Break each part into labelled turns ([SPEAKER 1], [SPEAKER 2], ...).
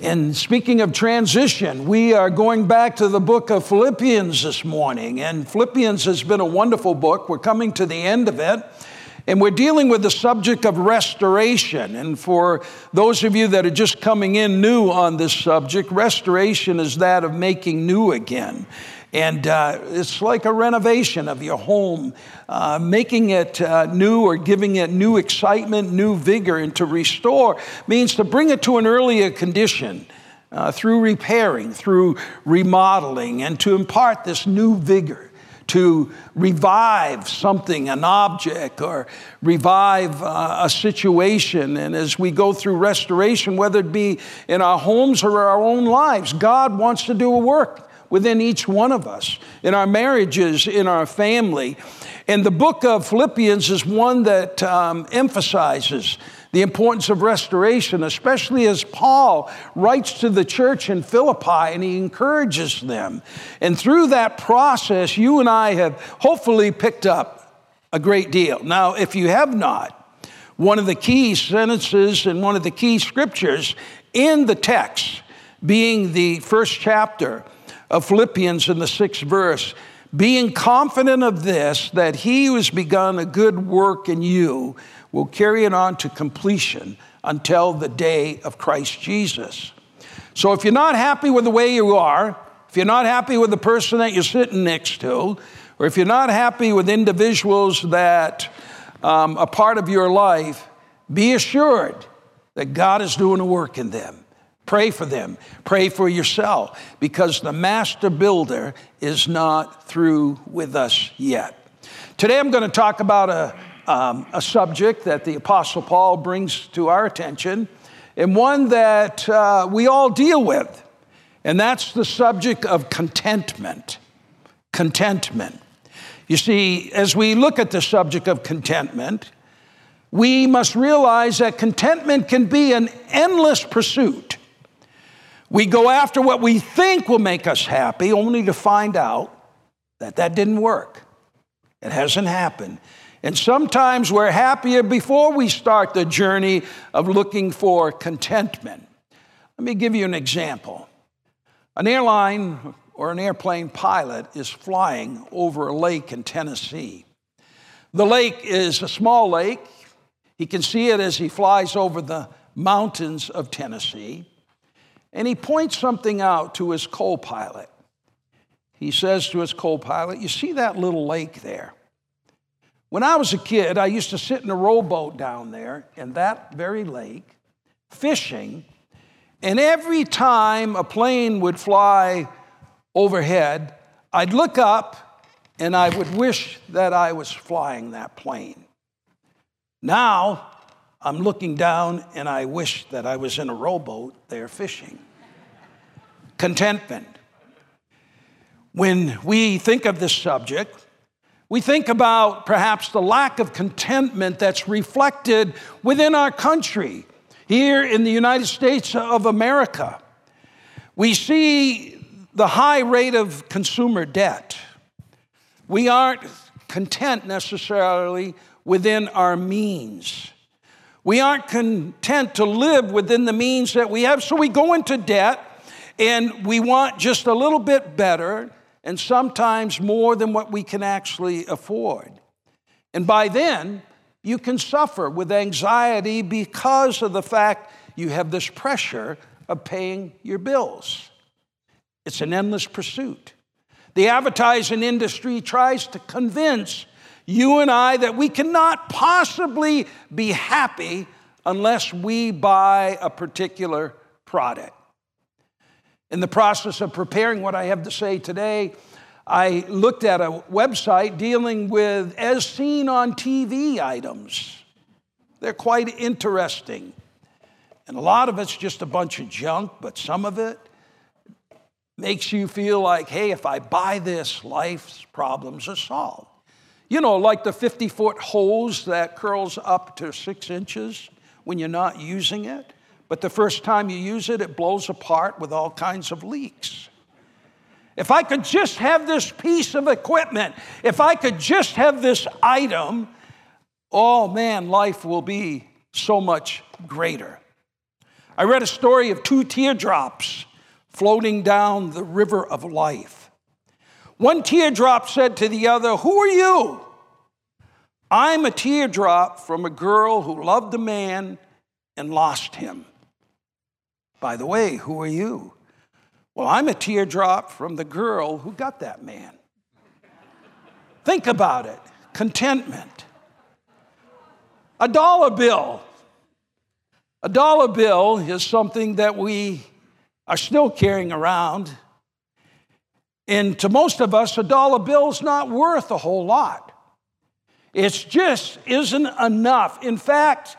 [SPEAKER 1] And speaking of transition, we are going back to the book of Philippians this morning. And Philippians has been a wonderful book. We're coming to the end of it. And we're dealing with the subject of restoration. And for those of you that are just coming in new on this subject, restoration is that of making new again. And uh, it's like a renovation of your home, uh, making it uh, new or giving it new excitement, new vigor. And to restore means to bring it to an earlier condition. Uh, through repairing, through remodeling, and to impart this new vigor to revive something, an object, or revive uh, a situation. And as we go through restoration, whether it be in our homes or our own lives, God wants to do a work within each one of us, in our marriages, in our family. And the book of Philippians is one that um, emphasizes the importance of restoration, especially as Paul writes to the church in Philippi and he encourages them. And through that process, you and I have hopefully picked up a great deal. Now, if you have not, one of the key sentences and one of the key scriptures in the text, being the first chapter of Philippians in the sixth verse, being confident of this, that he who has begun a good work in you will carry it on to completion until the day of Christ Jesus. So if you're not happy with the way you are, if you're not happy with the person that you're sitting next to, or if you're not happy with individuals that um, are part of your life, be assured that God is doing a work in them. Pray for them. Pray for yourself because the master builder is not through with us yet. Today I'm going to talk about a, um, a subject that the Apostle Paul brings to our attention, and one that uh, we all deal with, and that's the subject of contentment. Contentment. You see, as we look at the subject of contentment, we must realize that contentment can be an endless pursuit. We go after what we think will make us happy, only to find out that that didn't work. It hasn't happened. And sometimes we're happier before we start the journey of looking for contentment. Let me give you an example. An airline or an airplane pilot is flying over a lake in Tennessee. The lake is a small lake. He can see it as he flies over the mountains of Tennessee. And he points something out to his co pilot. He says to his co pilot, You see that little lake there? When I was a kid, I used to sit in a rowboat down there in that very lake, fishing, and every time a plane would fly overhead, I'd look up and I would wish that I was flying that plane. Now, I'm looking down and I wish that I was in a rowboat there fishing. Contentment. When we think of this subject, we think about perhaps the lack of contentment that's reflected within our country, here in the United States of America. We see the high rate of consumer debt. We aren't content necessarily within our means. We aren't content to live within the means that we have, so we go into debt and we want just a little bit better and sometimes more than what we can actually afford. And by then, you can suffer with anxiety because of the fact you have this pressure of paying your bills. It's an endless pursuit. The advertising industry tries to convince you and I that we cannot possibly be happy unless we buy a particular product. In the process of preparing what I have to say today, I looked at a website dealing with as seen on TV items. They're quite interesting. And a lot of it's just a bunch of junk, but some of it makes you feel like, hey, if I buy this, life's problems are solved. You know, like the 50 foot hose that curls up to six inches when you're not using it. But the first time you use it, it blows apart with all kinds of leaks. If I could just have this piece of equipment, if I could just have this item, oh man, life will be so much greater. I read a story of two teardrops floating down the river of life. One teardrop said to the other, Who are you? I'm a teardrop from a girl who loved a man and lost him. By the way, who are you? Well, I'm a teardrop from the girl who got that man. Think about it contentment. A dollar bill. A dollar bill is something that we are still carrying around. And to most of us, a dollar bill is not worth a whole lot. It just isn't enough. In fact,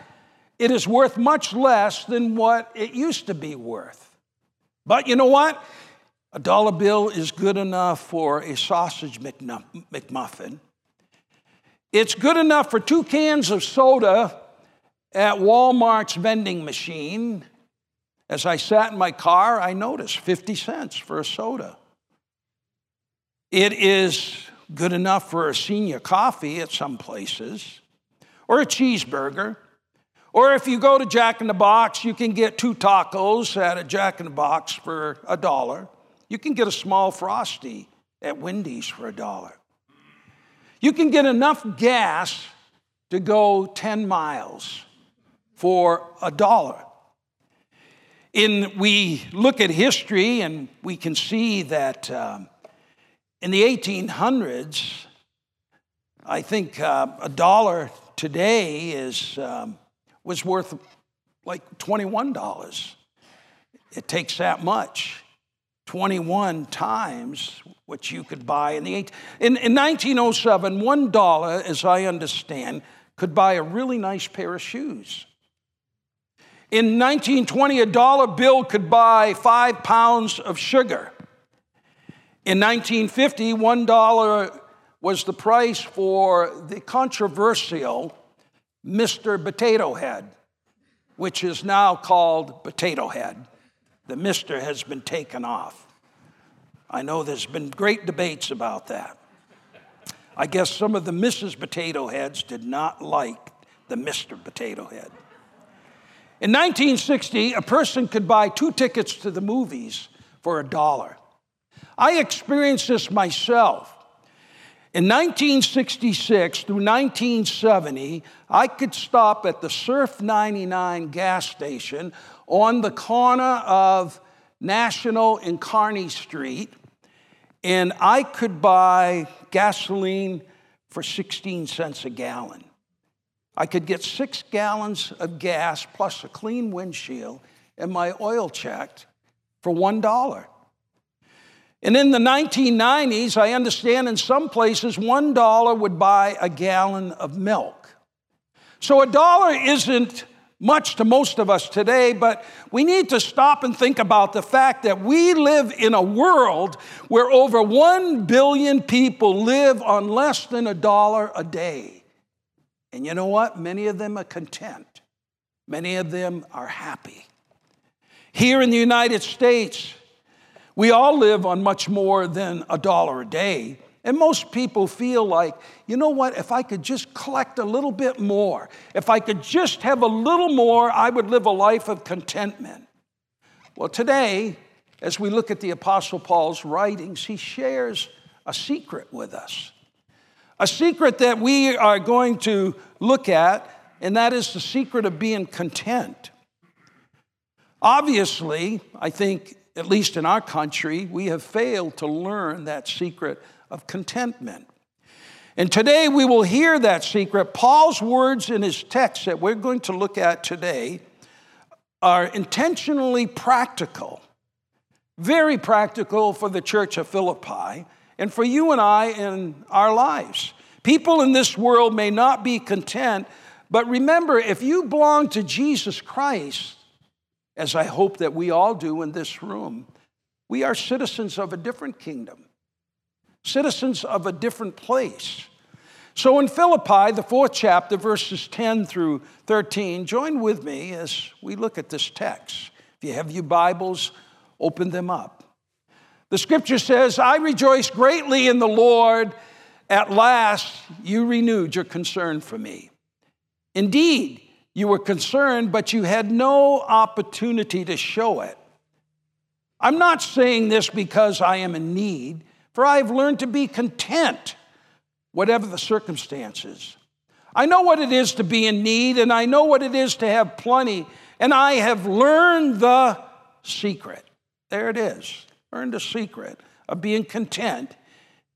[SPEAKER 1] it is worth much less than what it used to be worth. But you know what? A dollar bill is good enough for a sausage McMuffin. It's good enough for two cans of soda at Walmart's vending machine. As I sat in my car, I noticed 50 cents for a soda. It is good enough for a senior coffee at some places, or a cheeseburger. Or if you go to Jack in the Box, you can get two tacos at a Jack in the Box for a dollar. You can get a small frosty at Wendy's for a dollar. You can get enough gas to go 10 miles for a dollar. In, we look at history and we can see that um, in the 1800s, I think uh, a dollar today is, um, was worth like $21. It takes that much. 21 times what you could buy in the eight. In, in 1907, one dollar, as I understand, could buy a really nice pair of shoes. In 1920, a dollar bill could buy five pounds of sugar. In 1950, one dollar was the price for the controversial Mr. Potato Head, which is now called Potato Head. The Mr. has been taken off. I know there's been great debates about that. I guess some of the Mrs. Potato Heads did not like the Mr. Potato Head. In 1960, a person could buy two tickets to the movies for a dollar. I experienced this myself. In 1966 through 1970, I could stop at the Surf 99 gas station on the corner of National and Kearny Street, and I could buy gasoline for 16 cents a gallon. I could get six gallons of gas plus a clean windshield and my oil checked for $1. And in the 1990s, I understand in some places, $1 would buy a gallon of milk. So a dollar isn't much to most of us today, but we need to stop and think about the fact that we live in a world where over 1 billion people live on less than a dollar a day. And you know what? Many of them are content, many of them are happy. Here in the United States, we all live on much more than a dollar a day. And most people feel like, you know what, if I could just collect a little bit more, if I could just have a little more, I would live a life of contentment. Well, today, as we look at the Apostle Paul's writings, he shares a secret with us. A secret that we are going to look at, and that is the secret of being content. Obviously, I think, at least in our country, we have failed to learn that secret of contentment. And today we will hear that secret. Paul's words in his text that we're going to look at today are intentionally practical, very practical for the church of Philippi and for you and I in our lives. People in this world may not be content, but remember, if you belong to Jesus Christ, as I hope that we all do in this room, we are citizens of a different kingdom citizens of a different place. So in Philippi, the fourth chapter, verses 10 through 13, join with me as we look at this text. If you have your Bibles, open them up. The scripture says, I rejoice greatly in the Lord. At last, you renewed your concern for me. Indeed, You were concerned, but you had no opportunity to show it. I'm not saying this because I am in need, for I have learned to be content, whatever the circumstances. I know what it is to be in need, and I know what it is to have plenty, and I have learned the secret. There it is. Learned the secret of being content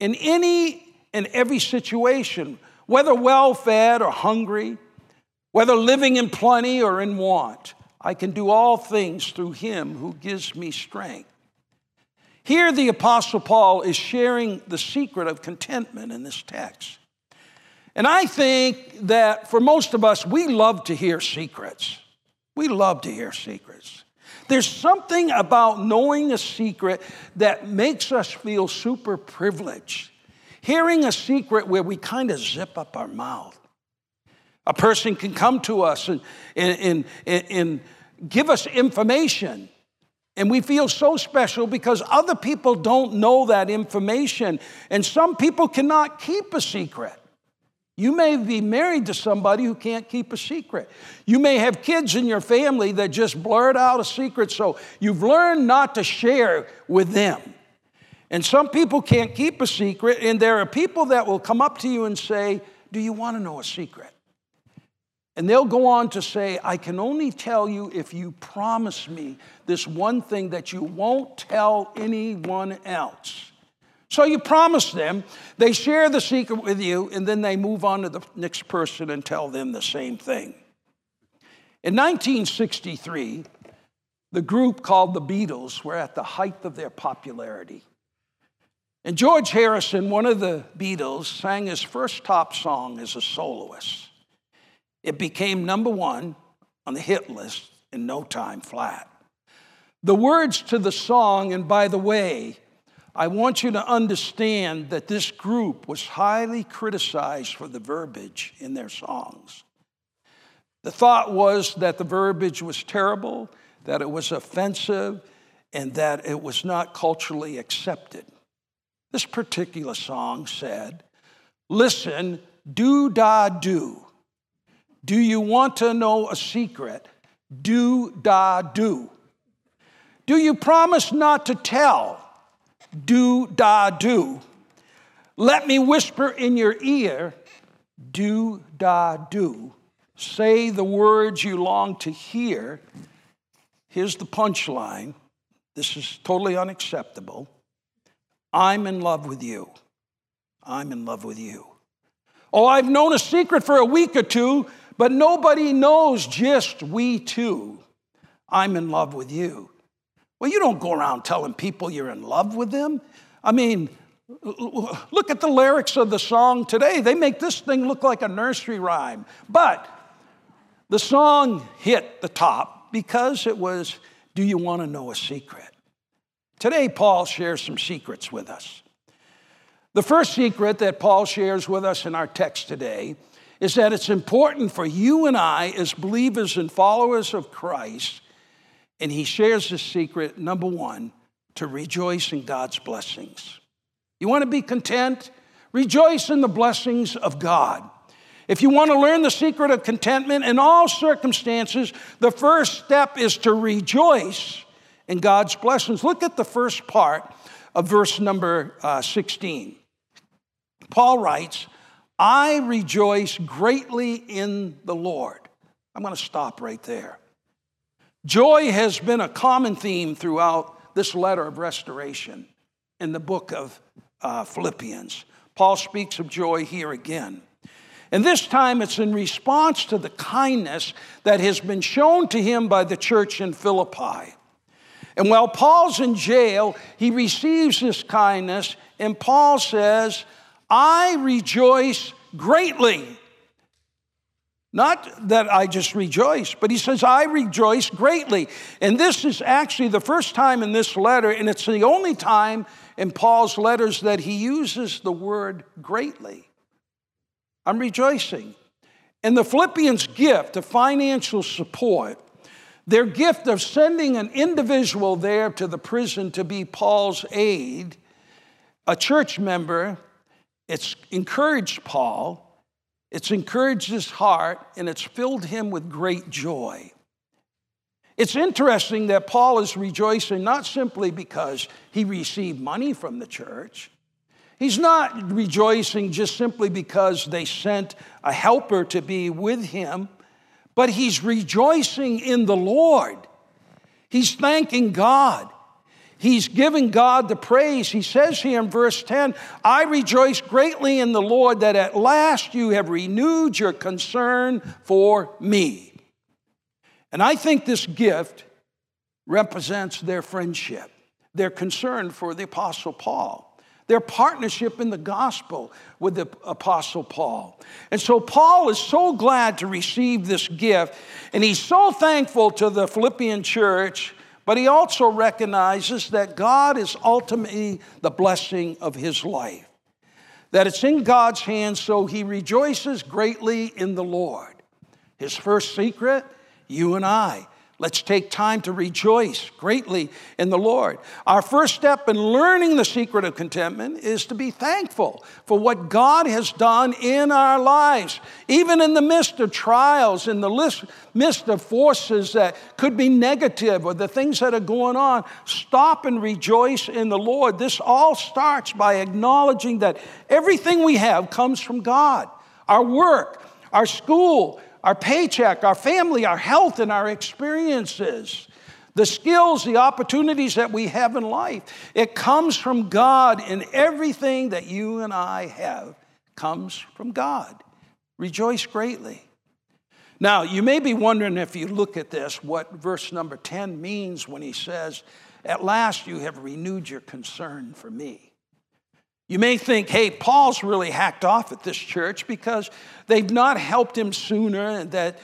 [SPEAKER 1] in any and every situation, whether well fed or hungry, whether living in plenty or in want. I can do all things through him who gives me strength. Here, the Apostle Paul is sharing the secret of contentment in this text. And I think that for most of us, we love to hear secrets. We love to hear secrets. There's something about knowing a secret that makes us feel super privileged. Hearing a secret where we kind of zip up our mouth. A person can come to us and, and, and, and give us information. And we feel so special because other people don't know that information. And some people cannot keep a secret. You may be married to somebody who can't keep a secret. You may have kids in your family that just blurt out a secret, so you've learned not to share with them. And some people can't keep a secret, and there are people that will come up to you and say, Do you want to know a secret? And they'll go on to say, I can only tell you if you promise me this one thing that you won't tell anyone else. So you promise them, they share the secret with you, and then they move on to the next person and tell them the same thing. In 1963, the group called the Beatles were at the height of their popularity. And George Harrison, one of the Beatles, sang his first top song as a soloist. It became number one on the hit list in no time flat. The words to the song, and by the way, I want you to understand that this group was highly criticized for the verbiage in their songs. The thought was that the verbiage was terrible, that it was offensive, and that it was not culturally accepted. This particular song said, Listen, do da do. Do you want to know a secret? Do da do. Do you promise not to tell? do da do. Let me whisper in your ear, do da do. Say the words you long to hear. Here's the punchline. This is totally unacceptable. I'm in love with you. I'm in love with you. Oh, I've known a secret for a week or two, but nobody knows just we two. I'm in love with you. Well, you don't go around telling people you're in love with them. I mean, look at the lyrics of the song today. They make this thing look like a nursery rhyme. But the song hit the top because it was, Do you want to know a secret? Today, Paul shares some secrets with us. The first secret that Paul shares with us in our text today is that it's important for you and I, as believers and followers of Christ, and he shares the secret, number one, to rejoice in God's blessings. You want to be content? Rejoice in the blessings of God. If you want to learn the secret of contentment in all circumstances, the first step is to rejoice in God's blessings. Look at the first part of verse number uh, 16. Paul writes, I rejoice greatly in the Lord. I'm going to stop right there. Joy has been a common theme throughout this letter of restoration in the book of uh, Philippians. Paul speaks of joy here again. And this time it's in response to the kindness that has been shown to him by the church in Philippi. And while Paul's in jail, he receives this kindness, and Paul says, I rejoice greatly not that I just rejoice, but he says, I rejoice greatly. And this is actually the first time in this letter, and it's the only time in Paul's letters that he uses the word greatly. I'm rejoicing. And the Philippians' gift of financial support, their gift of sending an individual there to the prison to be Paul's aide, a church member, it's encouraged Paul It's encouraged his heart and it's filled him with great joy. It's interesting that Paul is rejoicing not simply because he received money from the church. He's not rejoicing just simply because they sent a helper to be with him, but he's rejoicing in the Lord. He's thanking God. He's giving God the praise. He says here in verse 10 I rejoice greatly in the Lord that at last you have renewed your concern for me. And I think this gift represents their friendship, their concern for the Apostle Paul their partnership in the gospel with the Apostle Paul. And so Paul is so glad to receive this gift, and he's so thankful to the Philippian church but he also recognizes that God is ultimately the blessing of his life, that it's in God's hands, so he rejoices greatly in the Lord. His first secret, you and I. Let's take time to rejoice greatly in the Lord. Our first step in learning the secret of contentment is to be thankful for what God has done in our lives. Even in the midst of trials, in the midst of forces that could be negative or the things that are going on, stop and rejoice in the Lord. This all starts by acknowledging that everything we have comes from God our work, our school, our paycheck, our family, our health, and our experiences, the skills, the opportunities that we have in life. It comes from God, and everything that you and I have comes from God. Rejoice greatly. Now, you may be wondering if you look at this, what verse number 10 means when he says, At last you have renewed your concern for me. You may think, hey, Paul's really hacked off at this church because they've not helped him sooner, and that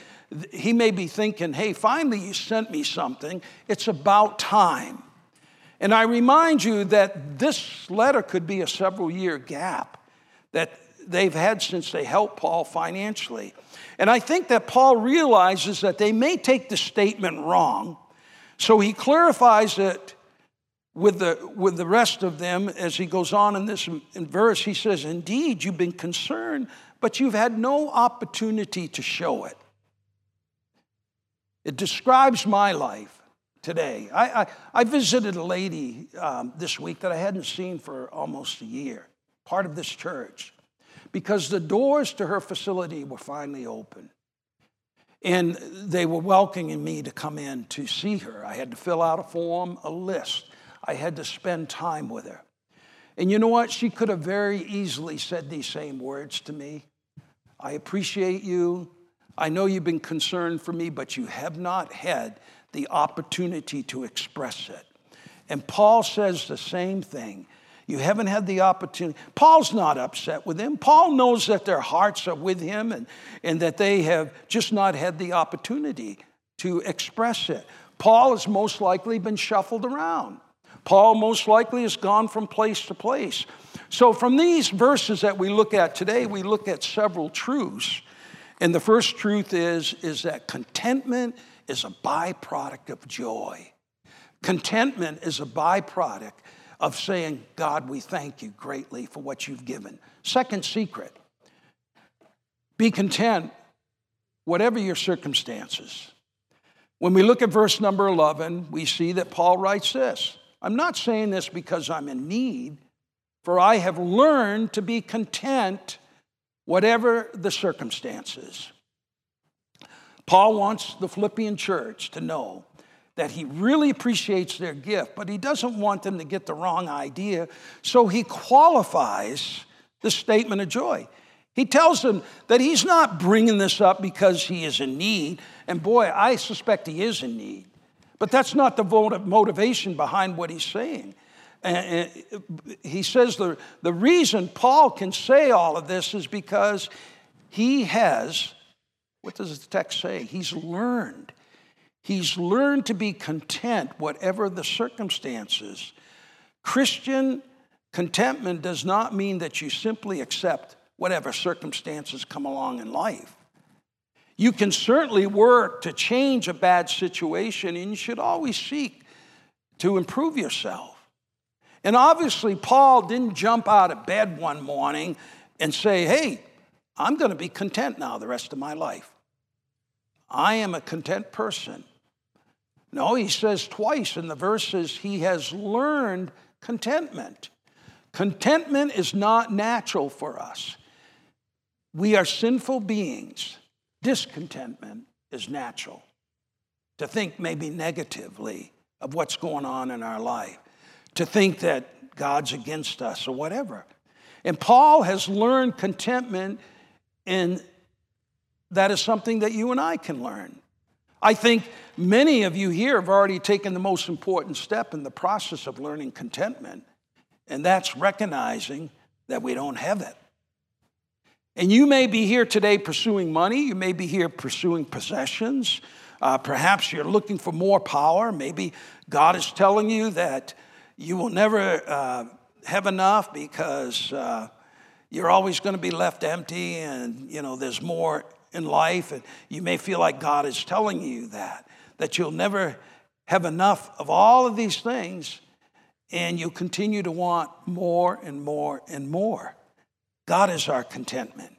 [SPEAKER 1] he may be thinking, hey, finally you sent me something. It's about time. And I remind you that this letter could be a several year gap that they've had since they helped Paul financially. And I think that Paul realizes that they may take the statement wrong. So he clarifies it with the, with the rest of them as he goes on in this in verse. He says, Indeed, you've been concerned, but you've had no opportunity to show it. It describes my life today. I, I, I visited a lady um, this week that I hadn't seen for almost a year, part of this church, because the doors to her facility were finally open. And they were welcoming me to come in to see her. I had to fill out a form, a list. I had to spend time with her. And you know what? She could have very easily said these same words to me I appreciate you. I know you've been concerned for me, but you have not had the opportunity to express it. And Paul says the same thing. You haven't had the opportunity. Paul's not upset with him. Paul knows that their hearts are with him and, and that they have just not had the opportunity to express it. Paul has most likely been shuffled around. Paul most likely has gone from place to place. So, from these verses that we look at today, we look at several truths. And the first truth is, is that contentment is a byproduct of joy. Contentment is a byproduct of saying, God, we thank you greatly for what you've given. Second secret be content, whatever your circumstances. When we look at verse number 11, we see that Paul writes this I'm not saying this because I'm in need, for I have learned to be content, whatever the circumstances. Paul wants the Philippian church to know that he really appreciates their gift, but he doesn't want them to get the wrong idea, so he qualifies the statement of joy. He tells them that he's not bringing this up because he is in need, and boy, I suspect he is in need. But that's not the motivation behind what he's saying. And he says the, the reason Paul can say all of this is because he has, what does the text say? He's learned. He's learned to be content, whatever the circumstances. Christian contentment does not mean that you simply accept whatever circumstances come along in life. You can certainly work to change a bad situation, and you should always seek to improve yourself. And obviously, Paul didn't jump out of bed one morning and say, Hey, I'm going to be content now the rest of my life. I am a content person. No, he says twice in the verses, he has learned contentment. Contentment is not natural for us. We are sinful beings. Discontentment is natural. To think maybe negatively of what's going on in our life, to think that God's against us or whatever. And Paul has learned contentment, and that is something that you and I can learn. I think many of you here have already taken the most important step in the process of learning contentment, and that's recognizing that we don't have it. And you may be here today pursuing money, you may be here pursuing possessions. Uh, perhaps you're looking for more power. Maybe God is telling you that you will never uh, have enough because uh, you're always going to be left empty and you know there's more in life and you may feel like god is telling you that that you'll never have enough of all of these things and you'll continue to want more and more and more god is our contentment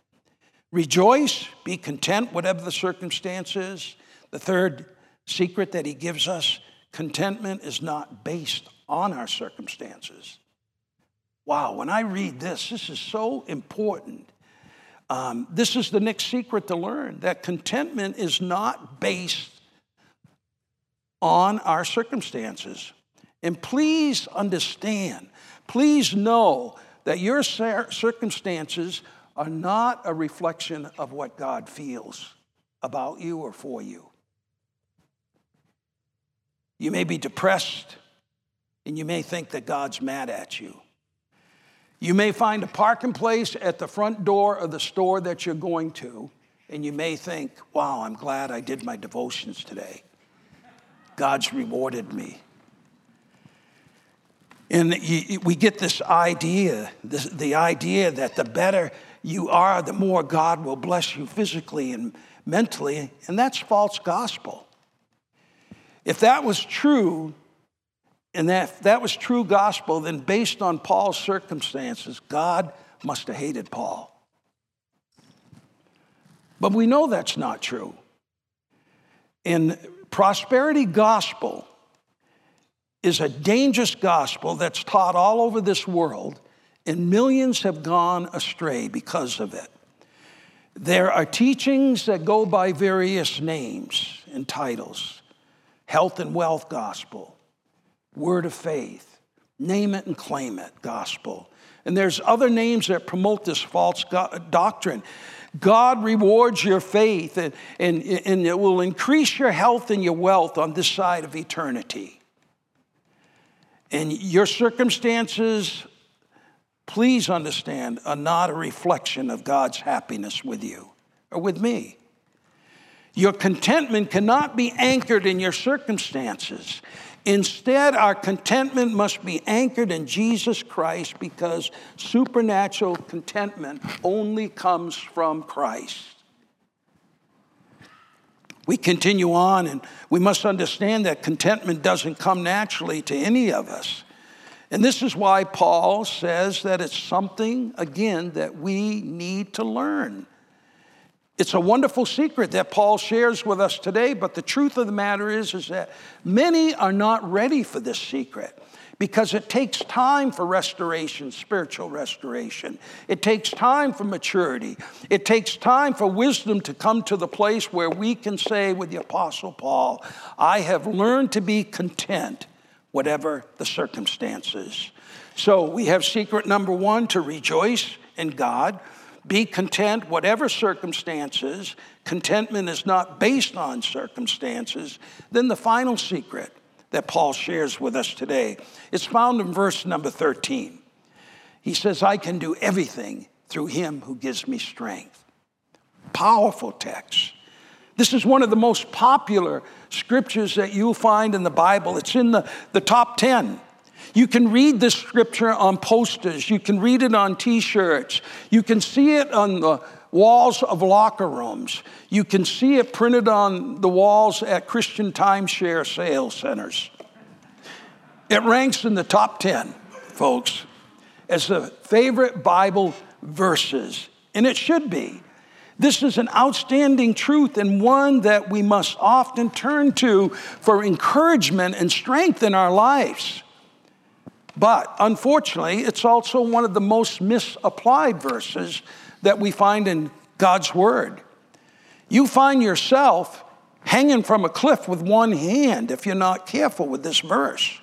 [SPEAKER 1] rejoice be content whatever the circumstances the third secret that he gives us contentment is not based on our circumstances. Wow, when I read this, this is so important. Um, this is the next secret to learn that contentment is not based on our circumstances. And please understand, please know that your circumstances are not a reflection of what God feels about you or for you. You may be depressed and you may think that God's mad at you. You may find a parking place at the front door of the store that you're going to, and you may think, wow, I'm glad I did my devotions today. God's rewarded me. And we get this idea, this, the idea that the better you are, the more God will bless you physically and mentally, and that's false gospel. If that was true, and that that was true gospel, then based on Paul's circumstances, God must have hated Paul. But we know that's not true. In prosperity gospel is a dangerous gospel that's taught all over this world, and millions have gone astray because of it. There are teachings that go by various names and titles health and wealth gospel, word of faith, name it and claim it gospel. And there's other names that promote this false doctrine. God rewards your faith and, and, and it will increase your health and your wealth on this side of eternity. And your circumstances, please understand, are not a reflection of God's happiness with you or with me. Your contentment cannot be anchored in your circumstances. Instead, our contentment must be anchored in Jesus Christ because supernatural contentment only comes from Christ. We continue on, and we must understand that contentment doesn't come naturally to any of us. And this is why Paul says that it's something, again, that we need to learn. It's a wonderful secret that Paul shares with us today, but the truth of the matter is, is that many are not ready for this secret because it takes time for restoration, spiritual restoration. It takes time for maturity. It takes time for wisdom to come to the place where we can say with the Apostle Paul, I have learned to be content, whatever the circumstances. So we have secret number one to rejoice in God. Be content, whatever circumstances. Contentment is not based on circumstances. Then the final secret that Paul shares with us today It's found in verse number 13. He says, I can do everything through him who gives me strength. Powerful text. This is one of the most popular scriptures that you'll find in the Bible. It's in the, the top 10 you can read this scripture on posters, you can read it on t shirts, you can see it on the walls of locker rooms, you can see it printed on the walls at Christian timeshare sales centers. It ranks in the top 10, folks, as the favorite Bible verses, and it should be. This is an outstanding truth and one that we must often turn to for encouragement and strength in our lives. But unfortunately, it's also one of the most misapplied verses that we find in God's Word. You find yourself hanging from a cliff with one hand if you're not careful with this verse.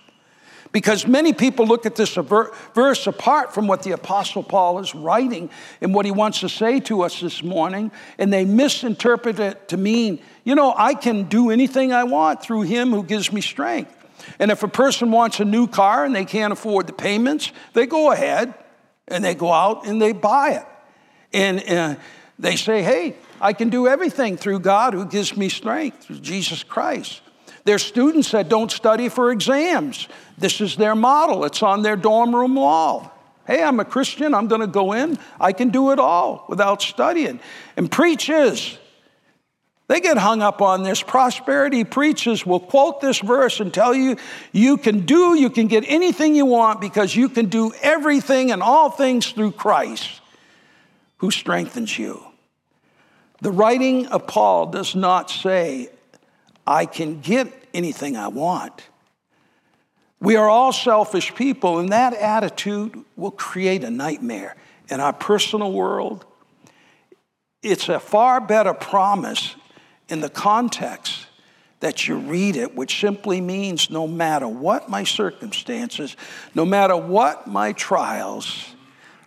[SPEAKER 1] Because many people look at this verse apart from what the Apostle Paul is writing and what he wants to say to us this morning, and they misinterpret it to mean, you know, I can do anything I want through him who gives me strength. And if a person wants a new car and they can't afford the payments, they go ahead and they go out and they buy it. And uh, they say, hey, I can do everything through God who gives me strength, through Jesus Christ. There's students that don't study for exams. This is their model, it's on their dorm room wall. Hey, I'm a Christian, I'm going to go in, I can do it all without studying. And preachers, they get hung up on this. Prosperity preachers will quote this verse and tell you you can do, you can get anything you want because you can do everything and all things through Christ who strengthens you. The writing of Paul does not say, I can get anything I want. We are all selfish people, and that attitude will create a nightmare in our personal world. It's a far better promise in the context that you read it, which simply means no matter what my circumstances, no matter what my trials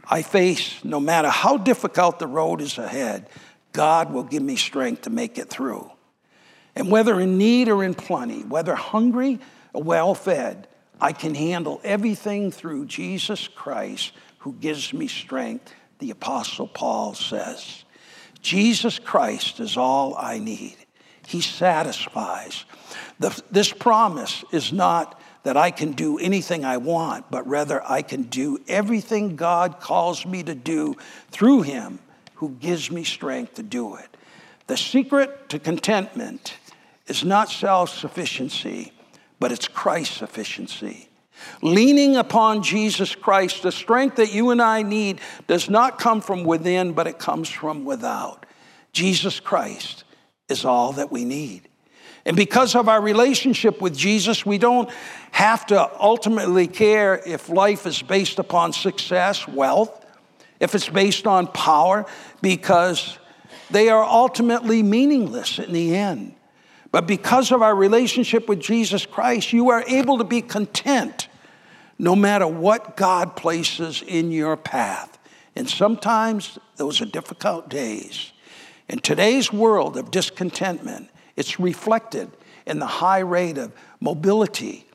[SPEAKER 1] I face, no matter how difficult the road is ahead, God will give me strength to make it through. And whether in need or in plenty, whether hungry or well fed, I can handle everything through Jesus Christ who gives me strength, the Apostle Paul says. Jesus Christ is all I need. He satisfies. The, this promise is not that I can do anything I want, but rather I can do everything God calls me to do through Him who gives me strength to do it. The secret to contentment is not self sufficiency, but it's Christ sufficiency. Leaning upon Jesus Christ, the strength that you and I need does not come from within, but it comes from without. Jesus Christ is all that we need. And because of our relationship with Jesus, we don't have to ultimately care if life is based upon success, wealth, if it's based on power, because they are ultimately meaningless in the end. But because of our relationship with Jesus Christ, you are able to be content no matter what God places in your path. And sometimes those are difficult days. In today's world of discontentment, it's reflected in the high rate of mobility.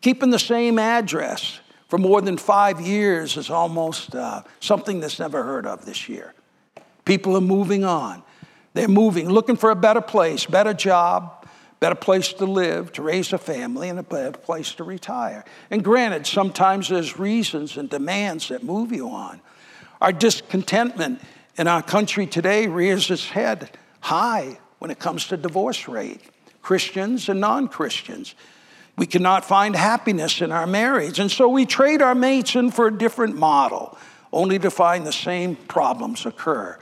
[SPEAKER 1] Keeping the same address for more than five years is almost uh, something that's never heard of this year. People are moving on. They're moving, looking for a better place, better job, better place to live, to raise a family, and a better place to retire. And granted, sometimes there's reasons and demands that move you on. Our discontentment in our country today rears its head high when it comes to divorce rate, Christians and non Christians. We cannot find happiness in our marriage, and so we trade our mates in for a different model only to find the same problems occur.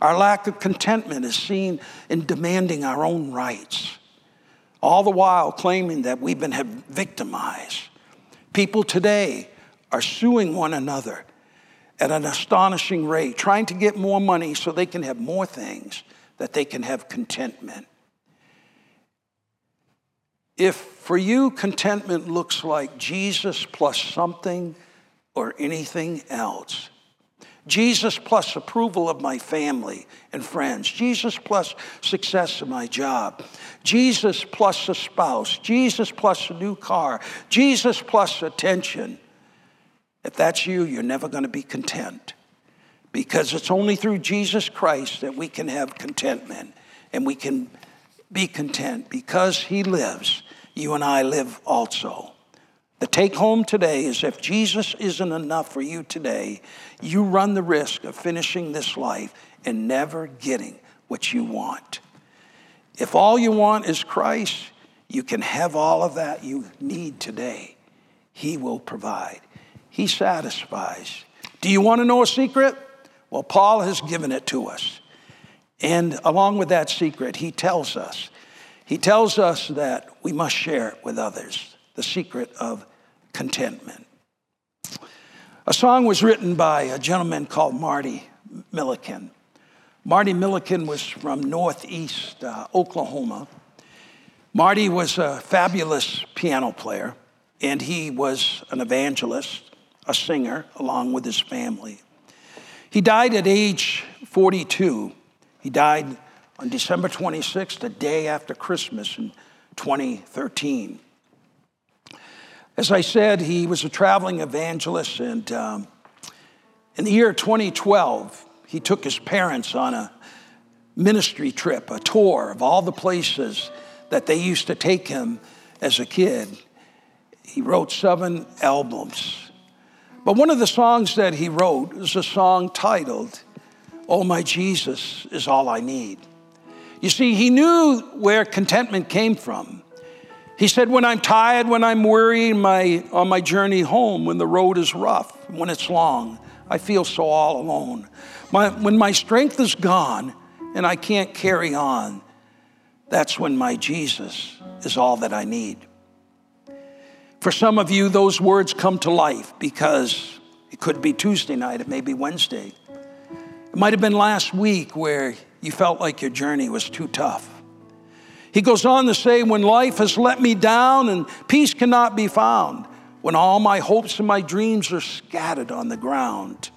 [SPEAKER 1] Our lack of contentment is seen in demanding our own rights, all the while claiming that we've been victimized. People today are suing one another at an astonishing rate, trying to get more money so they can have more things, that they can have contentment. If for you contentment looks like Jesus plus something or anything else, Jesus plus approval of my family and friends. Jesus plus success in my job. Jesus plus a spouse. Jesus plus a new car. Jesus plus attention. If that's you, you're never going to be content because it's only through Jesus Christ that we can have contentment and we can be content because He lives. You and I live also. The take home today is if Jesus isn't enough for you today, you run the risk of finishing this life and never getting what you want. If all you want is Christ, you can have all of that you need today. He will provide, He satisfies. Do you want to know a secret? Well, Paul has given it to us. And along with that secret, he tells us, he tells us that we must share it with others, the secret of contentment. A song was written by a gentleman called Marty Milliken. Marty Milliken was from northeast uh, Oklahoma. Marty was a fabulous piano player, and he was an evangelist, a singer, along with his family. He died at age 42. He died on December 26th, the day after Christmas in 2013. As I said, he was a traveling evangelist, and um, in the year 2012, he took his parents on a ministry trip, a tour of all the places that they used to take him as a kid. He wrote seven albums but one of the songs that he wrote is a song titled, Oh, My Jesus is All I Need. You see, he knew where contentment came from. He said, When I'm tired, when I'm weary my, on my journey home, when the road is rough, when it's long, I feel so all alone. My, when my strength is gone and I can't carry on, that's when my Jesus is all that I need. For some of you, those words come to life because it could be Tuesday night, it may be Wednesday. It might have been last week where you felt like your journey was too tough. He goes on to say, When life has let me down and peace cannot be found, when all my hopes and my dreams are scattered on the ground,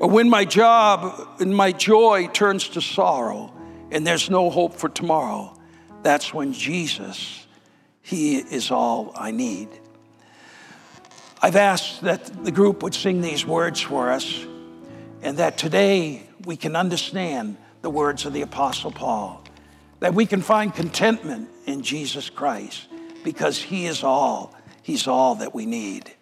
[SPEAKER 1] or when my job and my joy turns to sorrow and there's no hope for tomorrow, that's when Jesus he is all I need. I've asked that the group would sing these words for us and that today we can understand the words of the Apostle Paul, that we can find contentment in Jesus Christ because He is all, He's all that we need.